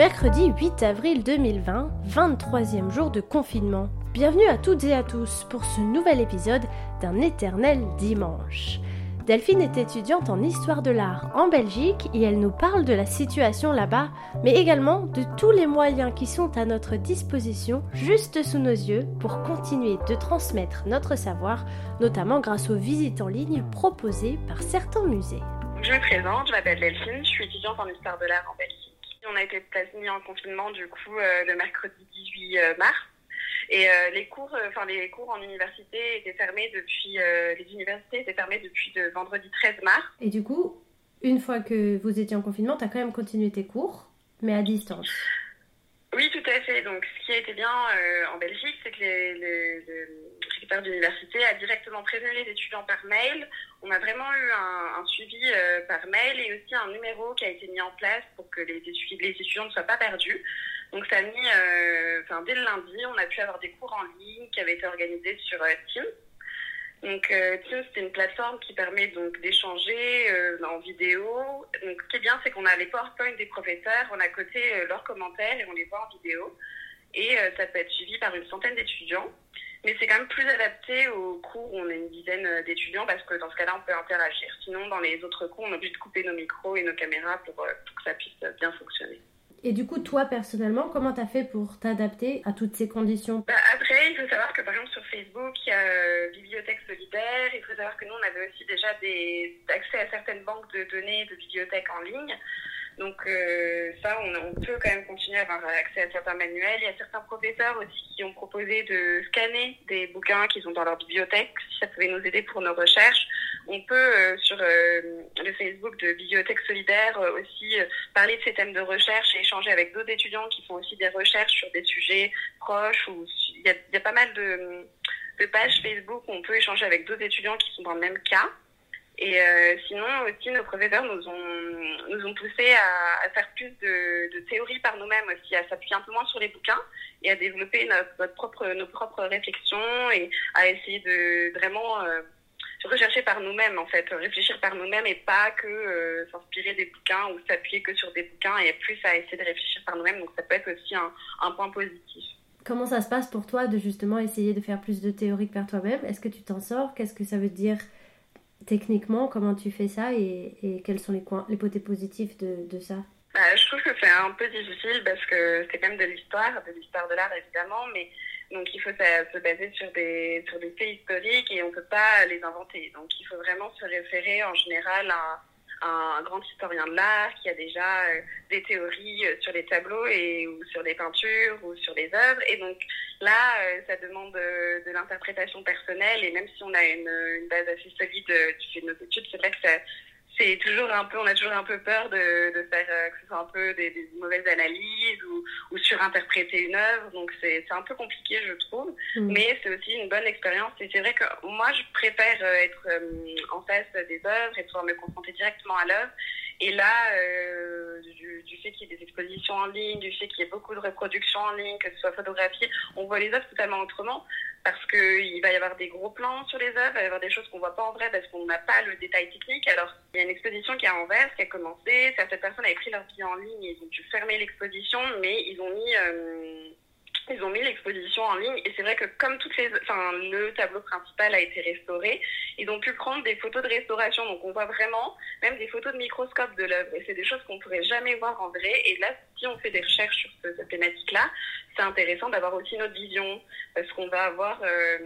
Mercredi 8 avril 2020, 23e jour de confinement. Bienvenue à toutes et à tous pour ce nouvel épisode d'un éternel dimanche. Delphine est étudiante en histoire de l'art en Belgique et elle nous parle de la situation là-bas, mais également de tous les moyens qui sont à notre disposition juste sous nos yeux pour continuer de transmettre notre savoir, notamment grâce aux visites en ligne proposées par certains musées. Je me présente, je m'appelle Delphine, je suis étudiante en histoire de l'art en Belgique. On a été mis en confinement du coup euh, le mercredi 18 euh, mars. Et euh, les cours, enfin les cours en université étaient fermés depuis, les universités étaient fermées depuis le vendredi 13 mars. Et du coup, une fois que vous étiez en confinement, tu as quand même continué tes cours, mais à distance. Oui, tout à fait. Donc, ce qui a été bien en Belgique, c'est que le recteur d'université a directement prévenu les étudiants par mail. On a vraiment eu un, suivi par mail et aussi un numéro qui a été mis en place pour que les, étudiants ne soient pas perdus. Donc, ça a mis, enfin, dès le lundi, on a pu avoir des cours en ligne qui avaient été organisés sur Teams. Donc euh, Teams, c'est une plateforme qui permet donc d'échanger euh, en vidéo. Donc ce qui est bien, c'est qu'on a les PowerPoint des professeurs, on a euh, leurs commentaires et on les voit en vidéo. Et euh, ça peut être suivi par une centaine d'étudiants. Mais c'est quand même plus adapté aux cours où on a une dizaine d'étudiants parce que dans ce cas-là, on peut interagir. Sinon, dans les autres cours, on a obligé de couper nos micros et nos caméras pour, pour que ça puisse bien fonctionner. Et du coup, toi personnellement, comment tu as fait pour t'adapter à toutes ces conditions? Bah, Après, il faut savoir que par exemple sur Facebook, il y a euh, Bibliothèque Solidaire. Il faut savoir que nous, on avait aussi déjà des accès à certaines banques de données de bibliothèques en ligne. Donc euh, ça, on, peut quand même continuer à avoir accès à certains manuels. Il y a certains professeurs aussi qui ont proposé de scanner des bouquins qu'ils ont dans leur bibliothèque, si ça pouvait nous aider pour nos recherches. On peut, euh, sur euh, le Facebook de Bibliothèque Solidaire, aussi parler de ces thèmes de recherche et échanger avec d'autres étudiants qui font aussi des recherches sur des sujets proches. Ou il y a, y a pas mal de, de pages Facebook où on peut échanger avec d'autres étudiants qui sont dans le même cas. Et euh, sinon aussi, nos professeurs nous ont, nous ont poussé à, faire plus de, de théorie par nous-mêmes aussi, à s'appuyer un peu moins sur les bouquins et à développer notre, notre propre, nos propres réflexions et à essayer de vraiment euh, rechercher par nous-mêmes en fait, réfléchir par nous-mêmes et pas que euh, s'inspirer des bouquins ou s'appuyer que sur des bouquins et plus à essayer de réfléchir par nous-mêmes. Donc ça peut être aussi un, un point positif. Comment ça se passe pour toi de justement essayer de faire plus de théorie par toi-même? Est-ce que tu t'en sors? Qu'est-ce que ça veut dire techniquement, comment tu fais ça et, et quels sont les, coins, les côtés positifs de, ça bah, Je trouve que c'est un peu difficile parce que c'est quand même de l'histoire, de l'histoire de l'art évidemment, mais donc il faut se baser sur des, sur des faits historiques et on ne peut pas les inventer. Donc il faut vraiment se référer en général à un grand historien de l'art qui a déjà euh, des théories euh, sur les tableaux et ou sur les peintures ou sur les œuvres. Et donc là, euh, ça demande de l'interprétation personnelle et même si on a une, base assez solide du fait de nos études, c'est vrai que ça, c'est toujours un peu, on a toujours un peu peur de, de faire euh, que ce soit un peu des, des mauvaises analyses ou, ou, surinterpréter une œuvre. Donc c'est un peu compliqué, je trouve. Mm. Mais c'est aussi une bonne expérience. Et c'est vrai que moi, je préfère euh, être euh, en face des œuvres et pouvoir me confronter directement à l'œuvre. Et là, euh, du, du, fait qu'il y ait des expositions en ligne, du fait qu'il y ait beaucoup de reproductions en ligne, que ce soit photographié, on voit les œuvres totalement autrement parce qu'il va y avoir des gros plans sur les œuvres, il va y avoir des choses qu'on voit pas en vrai parce qu'on n'a pas le détail technique. Alors, il y a une exposition qui est à Anvers, qui a commencé. Certaines personnes avaient pris leur billet en ligne, ils ont dû fermer l'exposition, mais ils ont mis... Euh, ils ont mis l'exposition en ligne et c'est vrai que comme toutes les, enfin le tableau principal a été restauré, ils ont pu prendre des photos de restauration donc on voit vraiment même des photos de microscope de l'œuvre et c'est des choses qu'on pourrait jamais voir en vrai et là si on fait des recherches sur ce, cette thématique là, c'est intéressant d'avoir aussi notre vision parce qu'on va avoir euh,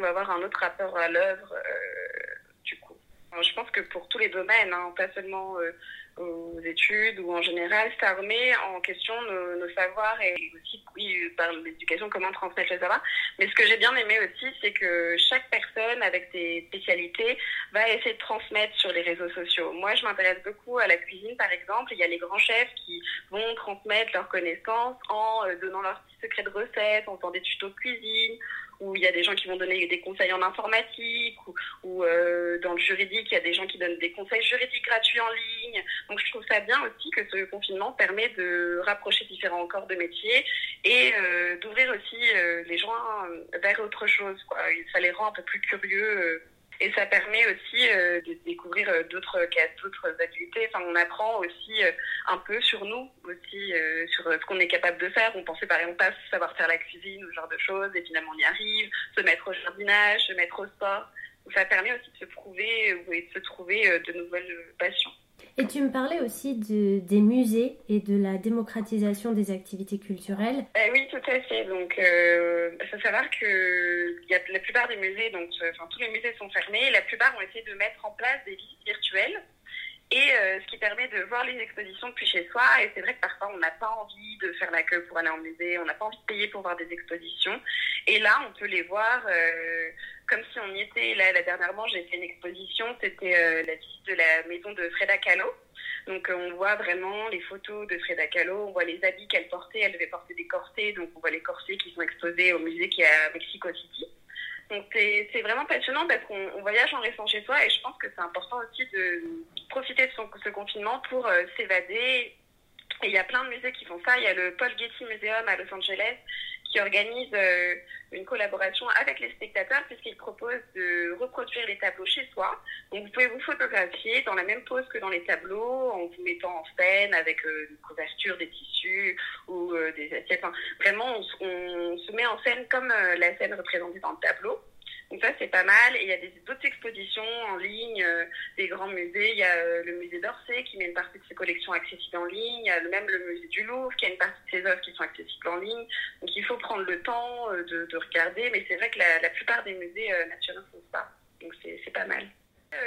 va avoir un autre rapport à l'œuvre euh, du coup. Je pense que pour tous les domaines, hein, pas seulement euh, aux études ou en général, ça remet en question nos, savoirs et aussi, oui, par l'éducation, comment transmettre le savoir. Mais ce que j'ai bien aimé aussi, c'est que chaque personne avec ses spécialités va essayer de transmettre sur les réseaux sociaux. Moi, je m'intéresse beaucoup à la cuisine, par exemple. Il y a les grands chefs qui vont transmettre leurs connaissances en euh, donnant leurs petits secrets de recettes, en faisant des tutos de cuisine, où il y a des gens qui vont donner des conseils en informatique, ou, euh, dans le juridique, il y a des gens qui donnent des conseils juridiques gratuits en ligne. Donc je trouve ça bien aussi que ce confinement permet de rapprocher différents corps de métier et euh, d'ouvrir aussi euh, les gens vers autre chose. Quoi. Ça les rend un peu plus curieux. Et ça permet aussi euh, de découvrir euh, d'autres d'autres habiletés. Enfin, on apprend aussi euh, un peu sur nous, aussi sur ce qu'on est capable de faire. On pensait par exemple pas savoir faire la cuisine ou ce genre de choses, et finalement on y arrive. Se mettre au jardinage, se mettre au sport. ça permet aussi de se prouver et de se trouver de nouvelles passions. Et tu me parlais aussi de, des musées et de la démocratisation des activités culturelles. Eh oui, tout à fait. Donc, euh, il faut savoir que y a, la plupart des musées, donc, euh, enfin, tous les musées sont fermés. La plupart ont essayé de mettre en place des visites virtuelles. Et euh, ce qui permet de voir les expositions depuis chez soi. Et c'est vrai que parfois, on n'a pas envie de faire la queue pour aller en musée, on n'a pas envie de payer pour voir des expositions. Et là, on peut les voir euh, comme si on y était. Là, là dernièrement, j'ai fait une exposition, c'était euh, la visite de la maison de Freda Kahlo. Donc on voit vraiment les photos de Freda Kahlo, on voit les habits qu'elle portait, elle devait porter des corsets, donc on voit les corsets qui sont exposés au musée qui est à Mexico City. Donc c'est vraiment passionnant parce qu'on voyage en restant chez soi et je pense que c'est important aussi de profiter de ce confinement pour euh, s'évader. Et il y a plein de musées qui font ça. Il y a le Paul Getty Museum à Los Angeles qui organise euh, une collaboration avec les spectateurs puisqu'il propose de reproduire les tableaux chez soi. Donc vous pouvez vous photographier dans la même pose que dans les tableaux en vous mettant en scène avec euh, une couverture, des tissus ou euh, des assiettes. Vraiment, on, on, se met en scène comme la scène représentée dans le tableau. Donc ça, c'est pas mal. Et il y a d'autres expositions en ligne, euh, des grands musées. Il y a euh, le musée d'Orsay qui met une partie de ses collections accessibles en ligne. Il y a même le musée du Louvre qui a une partie de ses œuvres qui sont accessibles en ligne. Donc il faut prendre le temps euh, de, de, regarder. Mais c'est vrai que la, plupart des musées nationaux font ça. Donc c'est pas mal.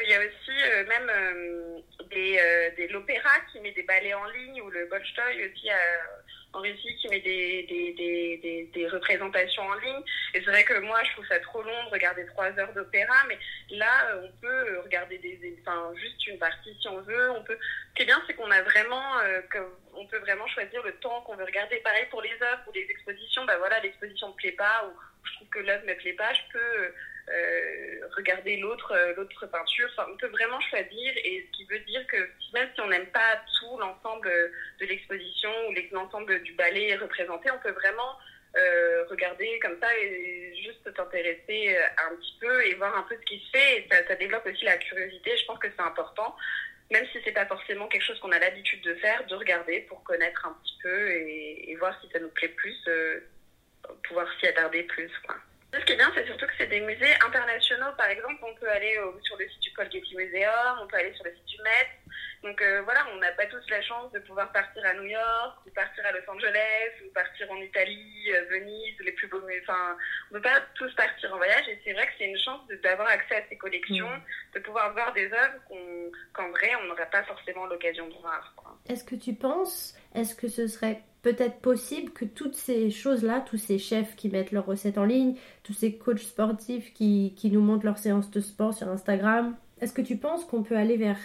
Il y a aussi même des, des l'opéra qui met des ballets en ligne ou le Bolstoï aussi en Russie qui met des, des, des, des, représentations en ligne. Et c'est vrai que moi, je trouve ça trop long de regarder trois heures d'opéra, mais là, on peut regarder des, enfin, juste une partie si on veut. On peut. Ce qui est bien, c'est qu'on a vraiment, euh, on peut vraiment choisir le temps qu'on veut regarder. Pareil pour les œuvres ou les expositions. Bah voilà, l'exposition me plaît pas ou que l'œuvre me plaît pas, je peux euh, regarder l'autre euh, peinture. On peut vraiment choisir et ce qui veut dire que même si on n'aime pas tout l'ensemble de l'exposition ou l'ensemble du ballet représenté, on peut vraiment euh, regarder comme ça et juste t'intéresser un petit peu et voir un peu ce qui se fait. Et ça, développe aussi la curiosité. Je pense que c'est important, même si c'est pas forcément quelque chose qu'on a l'habitude de faire, de regarder pour connaître un petit peu et, voir si ça nous plaît plus, pouvoir s'y attarder plus. Quoi. Ce qui est bien, c'est surtout que c'est des musées internationaux. Par exemple, on peut aller sur le site du Colgate Museum, on peut aller sur le site du Met. Donc euh, voilà, on n'a pas tous la chance de pouvoir partir à New York, ou partir à Los Angeles, ou partir en Italie, euh, Venise, les plus beaux musées. Enfin, on ne peut pas tous partir en voyage, et c'est vrai que c'est une chance d'avoir accès à ces collections, mm. de pouvoir voir des œuvres qu'en vrai, on n'aurait pas forcément l'occasion de voir. Est-ce que tu penses, est-ce que ce serait peut-être possible que toutes ces choses-là, tous ces chefs qui mettent leurs recettes en ligne, tous ces coachs sportifs qui, qui nous montrent leurs séances de sport sur Instagram, est-ce que tu penses qu'on peut aller vers,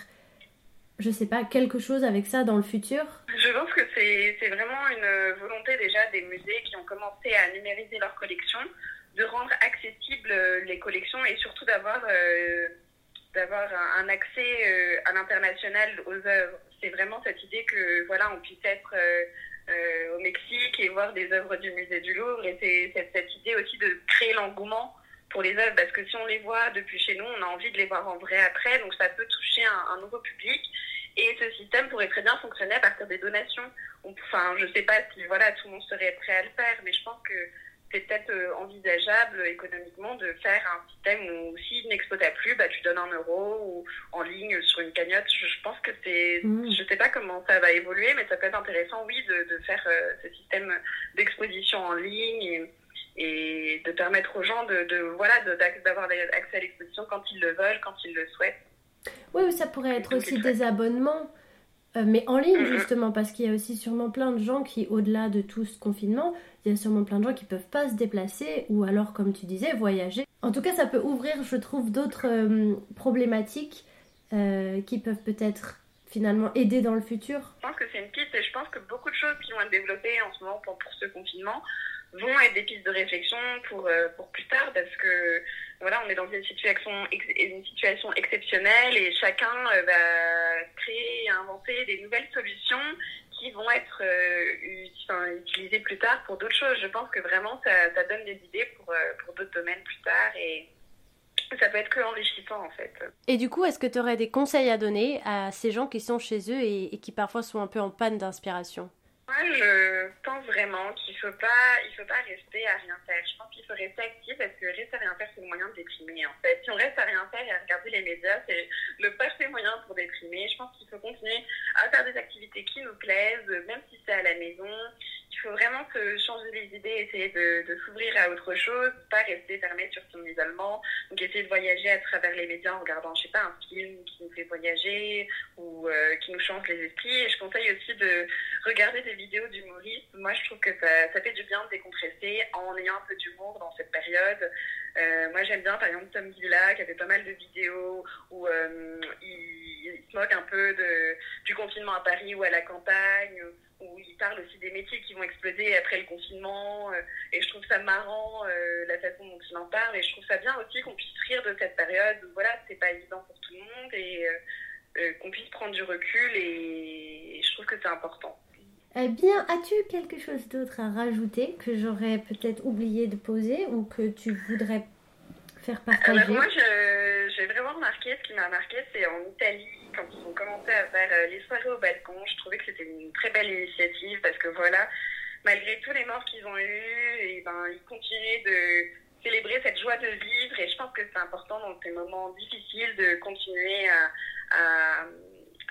je sais pas, quelque chose avec ça dans le futur? Je pense que c'est vraiment une volonté déjà des musées qui ont commencé à numériser leurs collections, de rendre accessibles euh, les collections et surtout d'avoir euh, d'avoir un, accès euh, à l'international aux œuvres. C'est vraiment cette idée que voilà, on puisse être euh, au Mexique et voir des œuvres du musée du Louvre. Et c'est cette, idée aussi de créer l'engouement pour les œuvres, parce que si on les voit depuis chez nous, on a envie de les voir en vrai après, donc ça peut toucher un, un nouveau public. Et ce système pourrait très bien fonctionner à partir des donations. Enfin, je sais pas si voilà tout le monde serait prêt à le faire, mais je pense que c'est peut-être euh, envisageable économiquement de faire un système où si une expo t'a plu, bah, tu donnes un euro ou en ligne sur une cagnotte. Je, pense que c'est, mmh. je sais pas comment ça va évoluer, mais ça peut être intéressant, oui, de, de faire euh, ce système d'exposition en ligne et, de permettre aux gens de, de voilà, d'avoir accès à l'exposition quand ils le veulent, quand ils le souhaitent. Oui, ça pourrait être aussi des abonnements. Euh, mais en ligne, mmh. justement, parce qu'il y a aussi sûrement plein de gens qui, au-delà de tout ce confinement, il y a sûrement plein de gens qui peuvent pas se déplacer ou alors, comme tu disais, voyager. En tout cas, ça peut ouvrir, je trouve, d'autres euh, problématiques euh, qui peuvent peut-être finalement aider dans le futur. Je pense que c'est une piste et je pense que beaucoup de choses qui vont être développées en ce moment pour, ce confinement vont être des pistes de réflexion pour, euh, pour plus tard parce que voilà, on est dans une situation, une situation exceptionnelle et chacun va créer et inventer des nouvelles solutions vont être euh, utilisés plus tard pour d'autres choses. Je pense que vraiment ça, donne des idées pour, euh, pour d'autres domaines plus tard et, ça peut être que enrichissant en fait. Et du coup, est-ce que tu aurais des conseils à donner à ces gens qui sont chez eux et, qui parfois sont un peu en panne d'inspiration? Moi, je pense vraiment qu'il ne faut, pas, il faut pas rester à rien faire. Je pense qu'il faut rester actif parce que rester à rien faire, c'est le moyen de déprimer. En fait, si on reste à rien faire et à regarder les médias, c'est le parfait moyen pour déprimer. Je pense qu'il faut continuer à faire des activités qui nous plaisent, même si c'est à la maison faut vraiment se changer les idées, essayer de, s'ouvrir à autre chose, pas rester fermé sur son isolement. Donc essayer de voyager à travers les médias en regardant, je sais pas, un film qui nous fait voyager ou euh, qui nous change les esprits. Et je conseille aussi de regarder des vidéos d'humoristes. Moi, je trouve que ça, fait du bien de décompresser en ayant un peu d'humour dans cette période. Euh, moi, j'aime bien, par exemple, Tom Villa, qui avait pas mal de vidéos où euh, il, se moque un peu du confinement à Paris ou à la campagne où il parle aussi des métiers qui vont exploser après le confinement. Euh, et je trouve ça marrant euh, la façon dont il en parle. Et je trouve ça bien aussi qu'on puisse rire de cette période où voilà, c'est pas évident pour tout le monde et euh, qu'on puisse prendre du recul. Et, je trouve que c'est important. Eh bien, as-tu quelque chose d'autre à rajouter que j'aurais peut-être oublié de poser ou que tu voudrais faire partager? Alors moi, j'ai vraiment remarqué, ce qui m'a marqué, c'est en Italie, quand ils ont commencé à faire euh, les soirées au balcon, je trouvais que c'était une très belle initiative parce que voilà, malgré tous les morts qu'ils ont eus, et ben, ils continuaient de célébrer cette joie de vivre. Et je pense que c'est important dans ces moments difficiles de continuer à, à,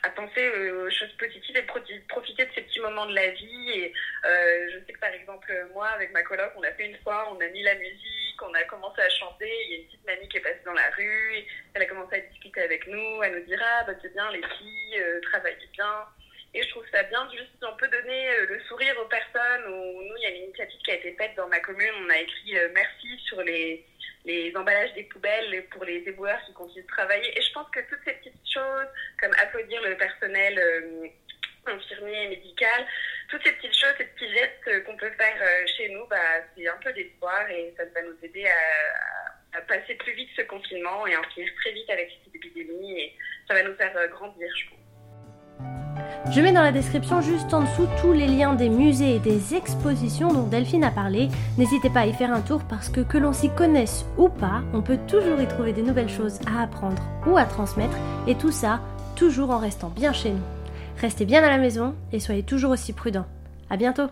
penser aux choses positives et profiter de ces petits moments de la vie. Et euh, je sais que par exemple, moi, avec ma coloc, on a fait une fois, on a mis la musique on a commencé à chanter. Il y a une petite mamie qui est passée dans la rue. elle a commencé à discuter avec nous, à nous dire Ah, bah, c'est bien, les filles, euh, travaillez bien. Et je trouve ça bien, juste si on peut donner euh, le sourire aux personnes. Où, nous, il y a une initiative qui a été faite dans ma commune. On a écrit merci sur les, les emballages des poubelles pour les éboueurs qui continuent de travailler. Et je pense que toutes ces petites choses, comme applaudir le personnel infirmier et médical, toutes ces petites choses, ces petits gestes qu'on peut faire euh, chez nous, bah, c'est un peu d'espoir et ça va nous aider à, passer plus vite ce confinement et à en finir très vite avec cette épidémie et ça va nous faire euh, grandir, je trouve. Je mets dans la description juste en dessous tous les liens des musées et des expositions dont Delphine a parlé. N'hésitez pas à y faire un tour parce que que l'on s'y connaisse ou pas, on peut toujours y trouver des nouvelles choses à apprendre ou à transmettre et tout ça toujours en restant bien chez nous. Restez bien à la maison et soyez toujours aussi prudents. À bientôt